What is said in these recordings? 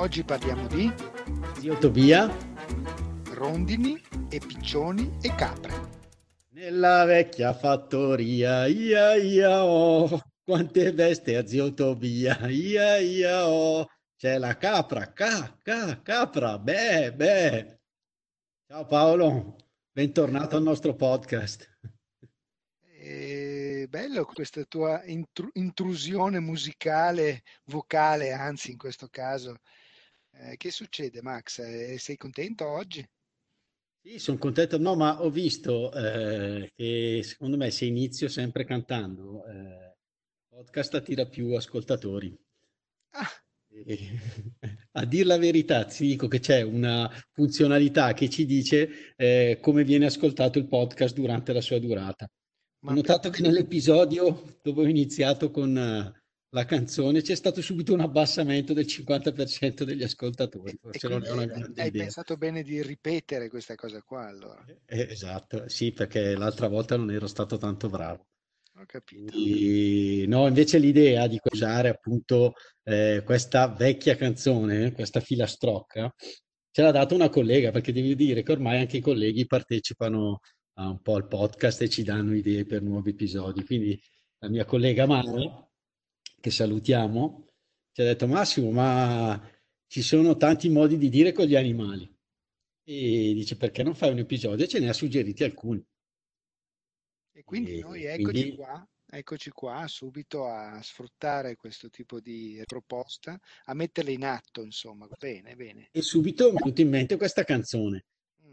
Oggi parliamo di Zio Tobia, rondini e piccioni e capre. Nella vecchia fattoria, ia ia oh, quante veste a zio Tobia, ia ia oh, c'è la capra, ca, ca, capra, beh, beh. Ciao Paolo, bentornato al nostro podcast. È bello questa tua intru- intrusione musicale, vocale, anzi in questo caso. Eh, che succede Max? Eh, sei contento oggi? Sì, sono contento, no, ma ho visto eh, che secondo me se inizio sempre cantando, eh, podcast attira più ascoltatori. Ah, E, a dir la verità, ti dico che c'è una funzionalità che ci dice eh, come viene ascoltato il podcast durante la sua durata. Ho ma notato che nell'episodio dove ho iniziato con eh, la canzone c'è stato subito un abbassamento del 50% degli ascoltatori, e forse non è una hai, grande hai idea. pensato bene di ripetere questa cosa qua allora. Eh, esatto, sì, perché l'altra volta non ero stato tanto bravo. Ho capito. Quindi, no, invece l'idea di usare appunto eh, questa vecchia canzone, questa filastrocca, ce l'ha data una collega, perché devi dire che ormai anche i colleghi partecipano a un po' al podcast e ci danno idee per nuovi episodi. Quindi la mia collega Mara, che salutiamo, ci ha detto Massimo, ma ci sono tanti modi di dire con gli animali. E dice perché non fai un episodio? E ce ne ha suggeriti alcuni. E quindi noi E eccoci quindi qua, eccoci qua subito a sfruttare questo tipo di proposta, a metterle in atto, insomma. Bene, bene. E subito mi è venuta in mente questa canzone,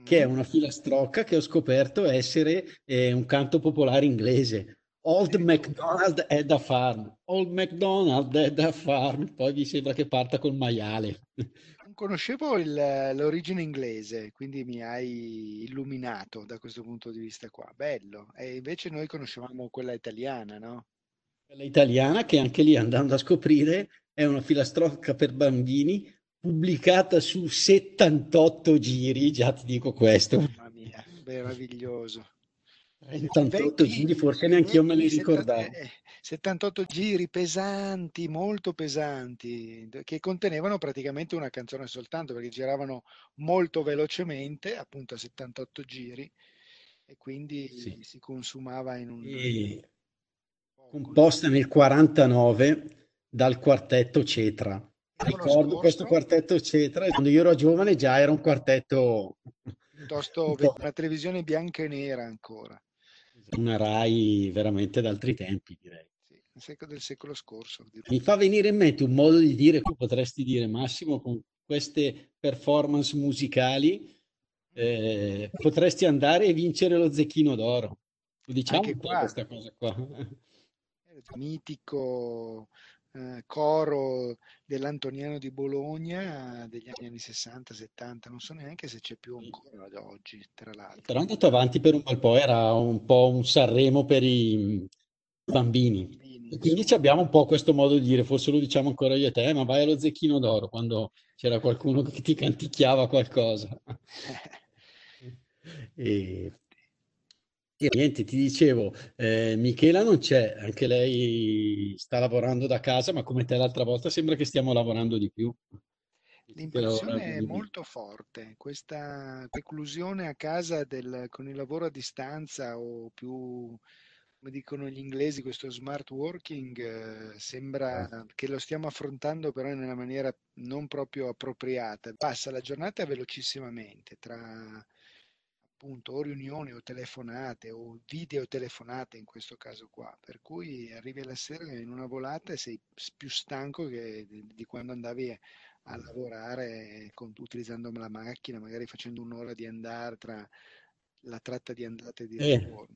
che è Mm. una filastrocca che ho scoperto essere eh, un canto popolare inglese. Old. MacDonald è da farm, Old MacDonald è da farm, poi mi sembra che parta col maiale. Non conoscevo il- l'origine inglese, quindi mi hai illuminato da questo punto di vista qua. Bello. E invece noi conoscevamo quella italiana, no? Quella italiana che anche lì andando a scoprire è una filastrocca per bambini pubblicata su 78 giri, già ti dico questo. Mamma mia, meraviglioso. 78 Vecchi, giri, forse neanche io me li ricordavo. eh, 78 giri pesanti, molto pesanti, che contenevano praticamente una canzone soltanto perché giravano molto velocemente, appunto a 78 giri, e quindi Sì. si consumava in un E composta nel 49 dal quartetto Cetra. Ricordo questo quartetto Cetra, quando io ero giovane già era un quartetto piuttosto una televisione bianca e nera ancora, una Rai veramente d'altri tempi, direi. sì, del secolo scorso. Mi fa venire in mente un modo di dire, tu potresti dire Massimo, con queste performance musicali eh, potresti andare e vincere lo Zecchino d'Oro. Diciamo Anche un po' qua, questa cosa qua. mitico eh, coro dell'Antoniano di Bologna degli anni 60-70, non so neanche se c'è più ancora ad oggi, tra l'altro. Però è andato avanti per un bel po', era un po' un Sanremo per i bambini. E quindi abbiamo un po' questo modo di dire, forse lo diciamo ancora io e te, ma vai allo Zecchino d'Oro quando c'era qualcuno che ti canticchiava qualcosa. E, niente, ti dicevo, eh, Michela non c'è, anche lei sta lavorando da casa, ma come te l'altra volta sembra che stiamo lavorando di più. L'impressione è molto forte, questa reclusione a casa del- con il lavoro a distanza o più, come dicono gli inglesi, questo smart working, eh, sembra che lo stiamo affrontando però in una maniera non proprio appropriata. Passa la giornata velocissimamente tra appunto o riunioni o telefonate o videotelefonate in questo caso qua, per cui arrivi alla sera in una volata e sei più stanco che di, di quando andavi a lavorare con- utilizzando la macchina, magari facendo un'ora di andare tra la tratta di andata e di Eh. ritorno.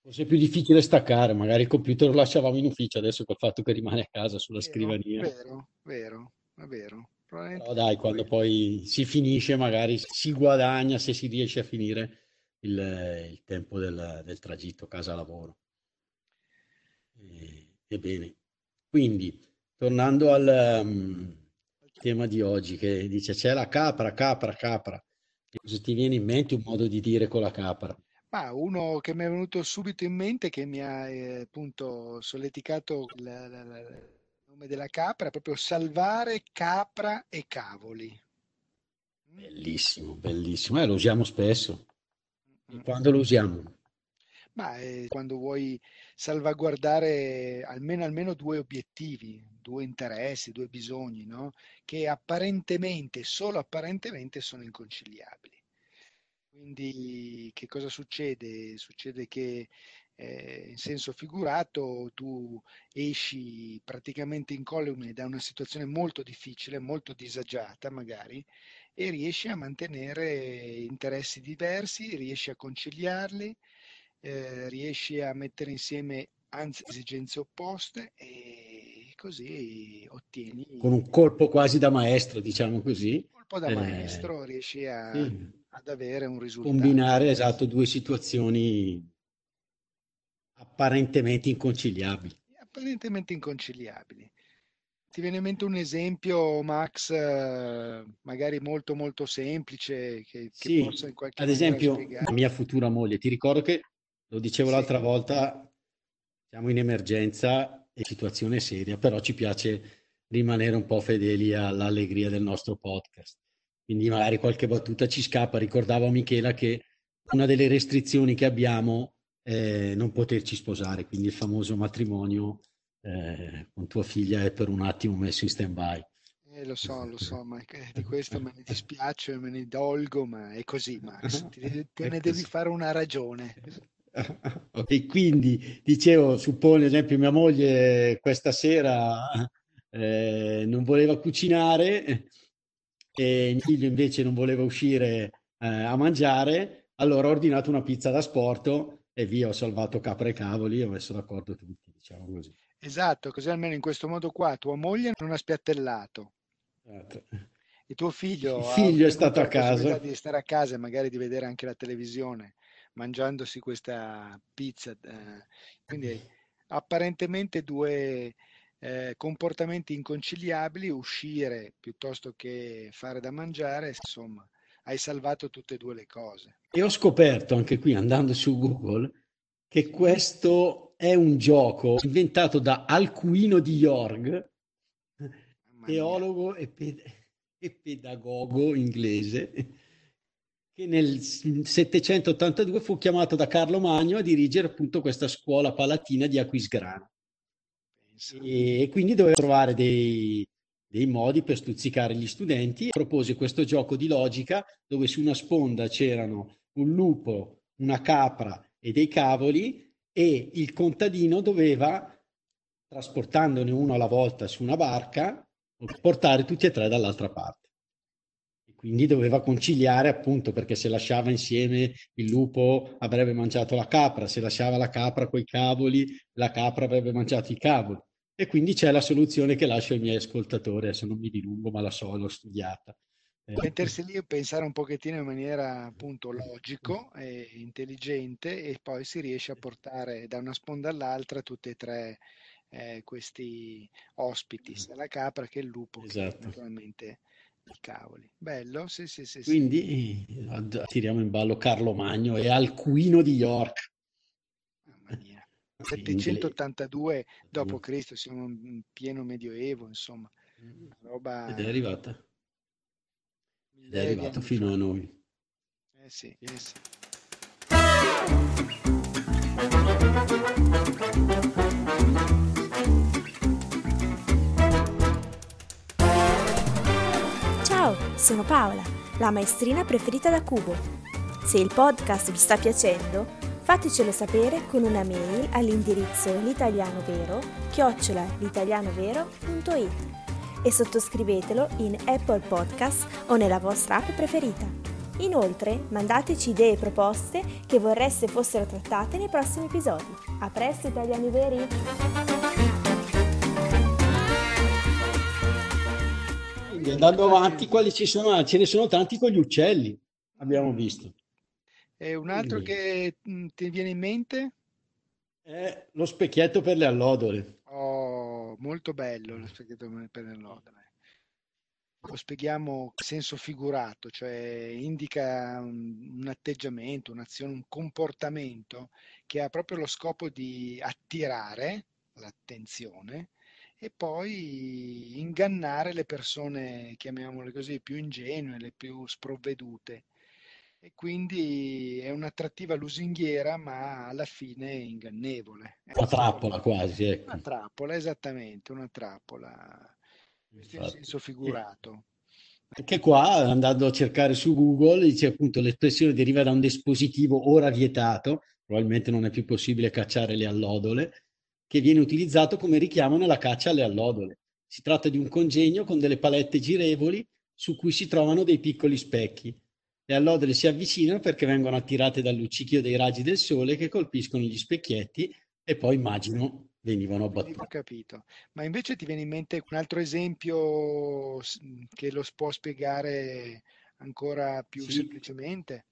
Forse è più difficile staccare, magari il computer lo lasciavamo in ufficio, adesso col fatto che rimane a casa sulla Vero, scrivania. vero, vero, è vero. Però dai, quando poi si finisce magari si guadagna se si riesce a finire il, il tempo del, del, tragitto casa-lavoro. Ebbene, quindi tornando al um, tema di oggi che dice c'è la capra, capra, capra. Cosa ti viene in mente un modo di dire con la capra? Ma uno che mi è venuto subito in mente che mi ha eh, appunto solleticato il nome della capra, è proprio salvare capra e cavoli. Bellissimo, bellissimo, eh, lo usiamo spesso. E quando lo usiamo? Ma eh, quando vuoi salvaguardare almeno, almeno due obiettivi, due interessi, due bisogni, no? che apparentemente, solo apparentemente, sono inconciliabili. Quindi che cosa succede? Succede che eh, in senso figurato tu esci praticamente incolume da una situazione molto difficile, molto disagiata magari, e riesci a mantenere interessi diversi, riesci a conciliarli, eh, riesci a mettere insieme anzi esigenze opposte e così ottieni... Con un colpo quasi da maestro, diciamo così. Un colpo da eh, maestro riesci a... Sì ad avere un risultato. Combinare esatto due situazioni apparentemente inconciliabili. Apparentemente inconciliabili. Ti viene in mente un esempio, Max, eh, magari molto molto semplice, che, che sì, possa in qualche ad esempio, spiegare. la mia futura moglie, ti ricordo che, lo dicevo sì. l'altra volta, siamo in emergenza e situazione seria, però ci piace rimanere un po' fedeli all'allegria del nostro podcast quindi magari qualche battuta ci scappa. Ricordavo a Michela che una delle restrizioni che abbiamo è non poterci sposare, quindi il famoso matrimonio eh, con tua figlia è per un attimo messo in stand-by. Eh, lo so, lo so, ma di questo me ne dispiace, me ne dolgo, ma è così, Max. Ti, te ne devi fare una ragione. Ok, quindi dicevo, suppone ad esempio mia moglie questa sera eh, non voleva cucinare, e mio figlio invece non voleva uscire eh, a mangiare, allora ho ordinato una pizza da sporto e via, ho salvato capra e cavoli e ho messo d'accordo tutti, diciamo così. Esatto, così almeno in questo modo qua tua moglie non ha spiattellato. Esatto. E tuo figlio, Il figlio è stato a casa. di stare a casa e magari di vedere anche la televisione mangiandosi questa pizza. Eh, quindi apparentemente due eh, comportamenti inconciliabili, uscire piuttosto che fare da mangiare, insomma, hai salvato tutte e due le cose. E ho scoperto anche qui, andando su Google, che questo è un gioco inventato da Alcuino di York, teologo e, ped- e pedagogo inglese, che nel 782 fu chiamato da Carlo Magno a dirigere appunto questa scuola palatina di Aquisgrana. E quindi doveva trovare dei, dei modi per stuzzicare gli studenti. Propose questo gioco di logica dove su una sponda c'erano un lupo, una capra e dei cavoli e il contadino doveva, trasportandone uno alla volta su una barca, portare tutti e tre dall'altra parte. Quindi doveva conciliare appunto perché se lasciava insieme il lupo avrebbe mangiato la capra, se lasciava la capra coi cavoli, la capra avrebbe mangiato i cavoli. E quindi c'è la soluzione che lascio ai miei ascoltatori, adesso non mi dilungo ma la so, l'ho studiata. Eh, Mettersi lì e pensare un pochettino in maniera appunto logico e intelligente e poi si riesce a portare da una sponda all'altra tutti e tre eh, questi ospiti, sia la capra che il lupo, esatto. che naturalmente i cavoli. Bello, sì, sì, sì. Quindi sì. tiriamo in ballo Carlo Magno e Alcuino di York. Mamma mia. 782 d.C., siamo in pieno medioevo, insomma. Roba... Ed è arrivata. Ed è arrivato fino a noi. Eh sì, eh sì. sono Paola, la maestrina preferita da Cubo. Se il podcast vi sta piacendo, fatecelo sapere con una mail all'indirizzo l'italianovero chiocciola l'italianovero.it e sottoscrivetelo in Apple Podcast o nella vostra app preferita. Inoltre, mandateci idee e proposte che vorreste fossero trattate nei prossimi episodi. A presto, italiani veri! Andando avanti, quali ci sono? Ce ne sono tanti con gli uccelli, abbiamo visto. E un altro che mh, ti viene in mente? È lo specchietto per le allodole. Oh, molto bello lo specchietto per l'odore. Lo spieghiamo senso figurato, cioè indica un, un atteggiamento, un'azione, un comportamento che ha proprio lo scopo di attirare l'attenzione e poi ingannare le persone, chiamiamole così, più ingenue, le più sprovvedute. E quindi è un'attrattiva lusinghiera, ma alla fine ingannevole. È Una trappola quasi, ecco. una trappola, esattamente, una trappola. In Infatti. senso figurato. Anche qua, andando a cercare su Google, dice appunto l'espressione deriva da un dispositivo ora vietato, probabilmente non è più possibile cacciare le allodole, che viene utilizzato come richiamo nella caccia alle allodole. Si tratta di un congegno con delle palette girevoli su cui si trovano dei piccoli specchi. Le allodole si avvicinano perché vengono attirate dal luccichio dei raggi del sole che colpiscono gli specchietti e poi immagino venivano Quindi ho abbattute. capito. Ma invece ti viene in mente un altro esempio che lo può spiegare ancora più Sì. semplicemente?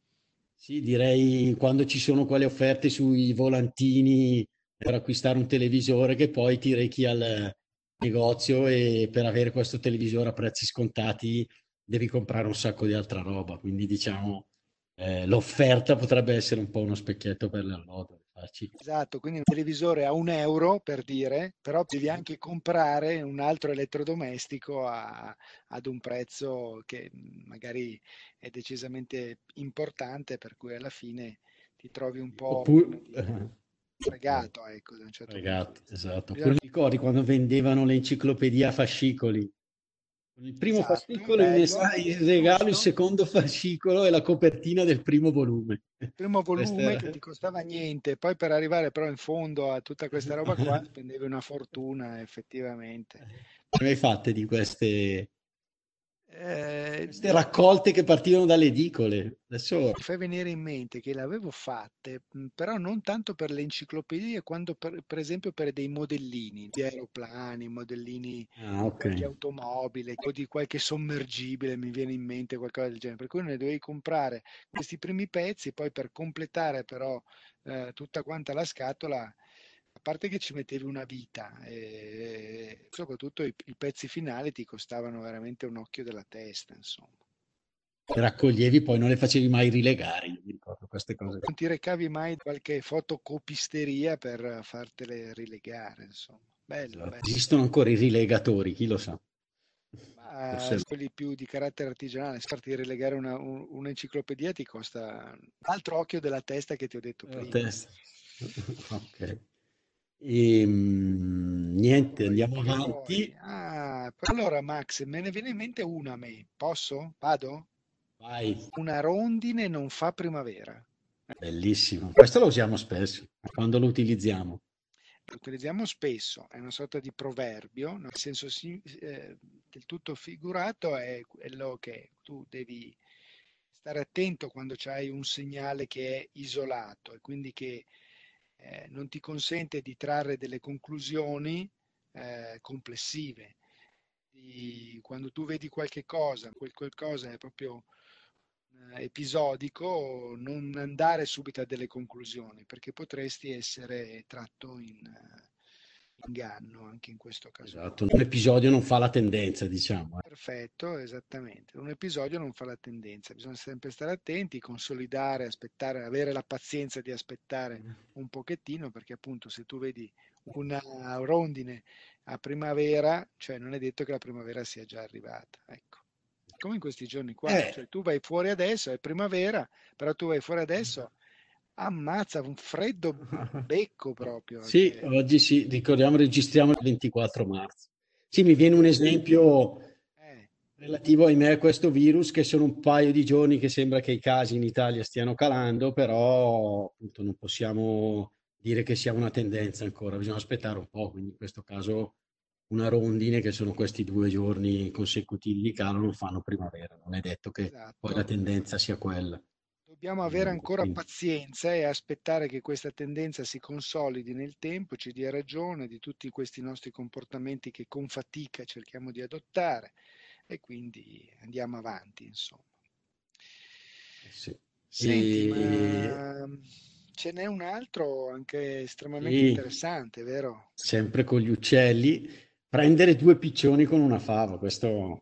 Sì, direi quando ci sono quelle offerte sui volantini per acquistare un televisore che poi ti rechi al negozio e per avere questo televisore a prezzi scontati devi comprare un sacco di altra roba. Quindi diciamo eh, l'offerta potrebbe essere un po' uno specchietto per le allodole. Esatto, quindi un televisore a un euro per dire, però devi anche comprare un altro elettrodomestico a- ad un prezzo che mh, magari è decisamente importante, per cui alla fine ti trovi un po' Oppure, fregato, ecco, da un certo Fregato, esatto. Bisogna- ricordi quando vendevano le enciclopedie a fascicoli? Il primo Esatto, fascicolo bello, in regalo, il secondo fascicolo e la copertina del primo volume. Il primo volume era- che ti costava niente, poi per arrivare però in fondo a tutta questa roba qua spendevi una fortuna effettivamente. Ne hai fatte di queste, Eh, queste raccolte che partivano dalle edicole? Adesso mi fai venire in mente che le avevo fatte, però non tanto per le enciclopedie quanto per, per esempio per dei modellini di aeroplani, modellini ah, di qualche ok. automobile o di qualche sommergibile, mi viene in mente qualcosa del genere. Per cui ne dovevi comprare questi primi pezzi, poi per completare però eh, tutta quanta la scatola, parte che ci mettevi una vita, e soprattutto i, i pezzi finali ti costavano veramente un occhio della testa, insomma. Raccoglievi, poi non le facevi mai rilegare, io mi ricordo queste cose. Non ti recavi mai qualche fotocopisteria per fartele rilegare, insomma. Bello, Esatto. bello. Esistono ancora i rilegatori, chi lo sa. Ma Forse- quelli più di carattere artigianale, farti rilegare una, un- un'enciclopedia ti costa altro occhio della testa che ti ho detto La prima. testa. Ok. Ehm, niente, andiamo avanti. Ah, allora Max, me ne viene in mente una a me. Posso? Vado? Vai, Una rondine non fa primavera. bellissimo. Questo lo usiamo spesso, quando lo utilizziamo. Lo utilizziamo spesso, è una sorta di proverbio, nel senso eh, del tutto figurato è quello che tu devi stare attento quando c'hai un segnale che è isolato e quindi che eh, non ti consente di trarre delle conclusioni eh, complessive. Di- quando tu vedi qualche cosa, quel qualcosa è proprio eh, episodico, non andare subito a delle conclusioni, perché potresti essere tratto in eh, inganno anche in questo caso. Esatto, un episodio non fa la tendenza, diciamo. eh. Perfetto, esattamente. Un episodio non fa la tendenza, bisogna sempre stare attenti, consolidare, aspettare, avere la pazienza di aspettare un pochettino, perché appunto se tu vedi una rondine a primavera, cioè non è detto che la primavera sia già arrivata, ecco. Come in questi giorni qua, Eh. cioè tu vai fuori adesso, è primavera, però tu vai fuori adesso, ammazza un freddo becco proprio. Sì, che- oggi sì, ricordiamo, registriamo il 24 marzo. Sì, mi viene un esempio eh, relativo, ahimè, a questo virus, che sono un paio di giorni che sembra che i casi in Italia stiano calando, però appunto non possiamo dire che sia una tendenza ancora, bisogna aspettare un po', quindi in questo caso una rondine, che sono questi due giorni consecutivi di calo, non fanno primavera, non è detto che esatto. poi la tendenza sia quella. Dobbiamo avere ancora pazienza e aspettare che questa tendenza si consolidi nel tempo, ci dia ragione di tutti questi nostri comportamenti che con fatica cerchiamo di adottare. e quindi andiamo avanti, insomma. Sì. Senti, E- ma ce n'è un altro anche estremamente Sì. interessante, vero? Sempre con gli uccelli, prendere due piccioni con una fava, questo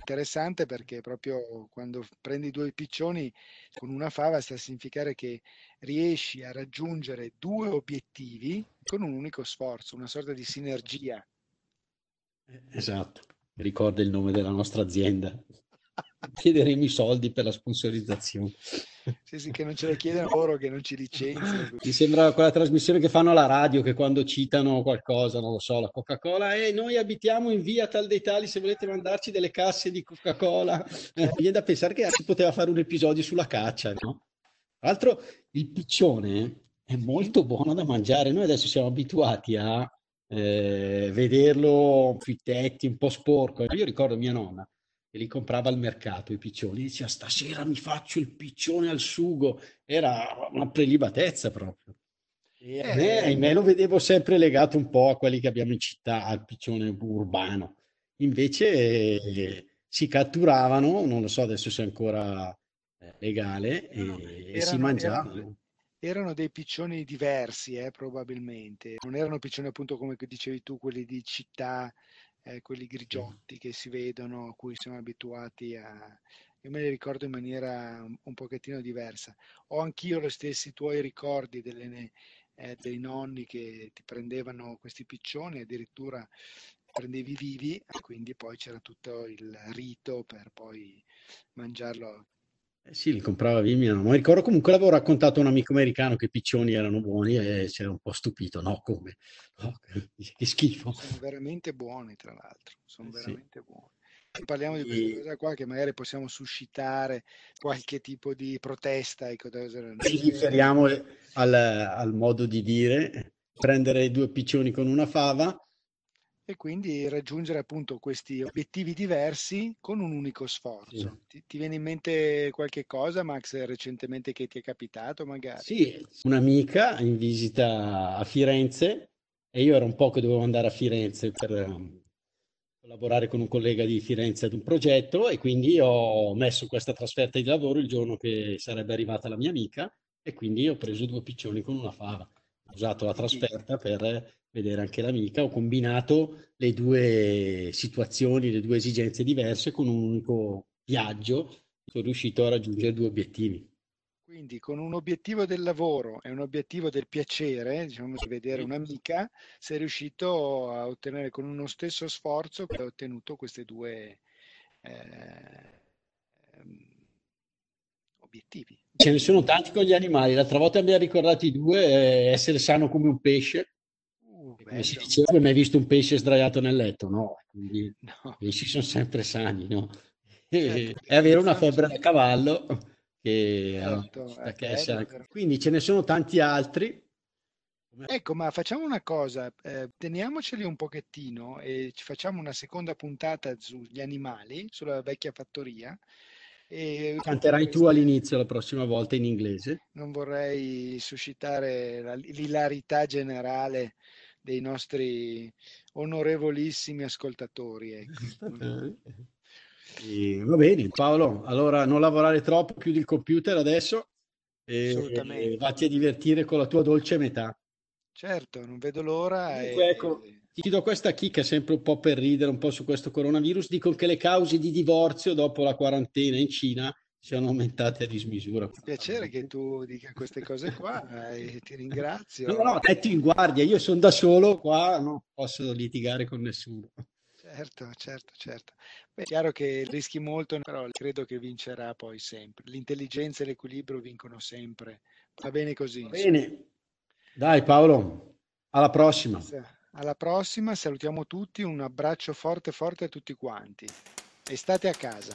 Interessante perché proprio quando prendi due piccioni con una fava sta a significare che riesci a raggiungere due obiettivi con un unico sforzo, una sorta di sinergia. Esatto, mi ricorda il nome della nostra azienda. Chiederemo i soldi per la sponsorizzazione. Sì, sì, che non ce le chiedono loro, che non ci licenziano. Mi sembra quella trasmissione che fanno alla radio che quando citano qualcosa, non lo so, la Coca-Cola, e noi abitiamo in via tal dei tali, se volete mandarci delle casse di Coca-Cola. Eh, mi viene da pensare che si poteva fare un episodio sulla caccia, no? Tra l'altro il piccione è molto buono da mangiare. Noi adesso siamo abituati a eh, vederlo sui tetti, un po' sporco. Io ricordo mia nonna che li comprava al mercato i piccioni, diceva stasera mi faccio il piccione al sugo, era una prelibatezza proprio. E a me, ahimè, lo vedevo sempre legato un po' a quelli che abbiamo in città, al piccione urbano. Invece eh, si catturavano, non lo so adesso se è ancora eh, legale, e, erano, e si mangiavano. erano, erano dei piccioni diversi, eh, probabilmente. Non erano piccioni appunto come dicevi tu, quelli di città, eh, quelli grigiotti che si vedono, a cui siamo abituati a... Io me li ricordo in maniera un, un pochettino diversa. Ho anch'io gli stessi tuoi ricordi delle, eh, dei nonni che ti prendevano questi piccioni, addirittura prendevi vivi, e quindi poi c'era tutto il rito per poi mangiarlo. Eh sì, li comprava via mia nonna. Mi ricordo comunque l'avevo raccontato a un amico americano che i piccioni erano buoni e si era un po' stupito. No, come? No, che schifo. Sono veramente buoni, tra l'altro, sono Eh sì. veramente buoni. E Parliamo di questa cosa qua che magari possiamo suscitare qualche tipo di protesta. Ecco, riferiamo al, al modo di dire, prendere due piccioni con una fava. E quindi raggiungere appunto questi obiettivi diversi con un unico Sì. sforzo. Ti, ti viene in mente qualche cosa, Max, recentemente che ti è capitato magari? Sì, un'amica in visita a Firenze e io ero un po' che dovevo andare a Firenze per ehm, collaborare con un collega di Firenze ad un progetto e quindi ho messo questa trasferta di lavoro il giorno che sarebbe arrivata la mia amica e quindi ho preso due piccioni con una fava. Ho usato la trasferta per vedere anche l'amica, ho combinato le due situazioni, le due esigenze diverse con un unico viaggio, sono riuscito a raggiungere due obiettivi. quindi con un obiettivo del lavoro e un obiettivo del piacere, diciamo di vedere un'amica, sei riuscito a ottenere con uno stesso sforzo che hai ottenuto questi due eh, obiettivi. Ce ne sono tanti con gli animali. L'altra volta abbiamo ricordato i due, eh, essere sano come un pesce. Uh, E Come si diceva, hai mai visto un pesce sdraiato nel letto? No, quindi No, i pesci sono sempre sani, no? certo, E avere una febbre da cavallo che eh, certo, è che bello, però. Quindi ce ne sono tanti altri. Ecco, ma facciamo una cosa, eh, teniamoceli un pochettino e ci facciamo una seconda puntata sugli animali, sulla vecchia fattoria. E Canterai tu all'inizio la prossima volta in inglese. non vorrei suscitare la- l'ilarità generale dei nostri onorevolissimi ascoltatori. Ecco. E va bene, Paolo. Allora non lavorare troppo, chiudi il computer adesso e Assolutamente. vatti a divertire con la tua dolce metà. Certo, non vedo l'ora. Comunque, e- ecco, ti do questa chicca sempre un po' per ridere un po' su questo coronavirus. Dicono che le cause di divorzio dopo la quarantena in Cina siano aumentate a dismisura. Un piacere che tu dica queste cose qua e ti ringrazio. No, no, metto in guardia, io sono da solo qua, non posso litigare con nessuno. Certo, certo, certo. Beh, è chiaro che rischi molto, però credo che vincerà poi sempre. L'intelligenza e l'equilibrio vincono sempre. Va bene così. Va bene, dai Paolo, alla prossima. Alla prossima, salutiamo tutti, un abbraccio forte forte a tutti quanti. E state a casa.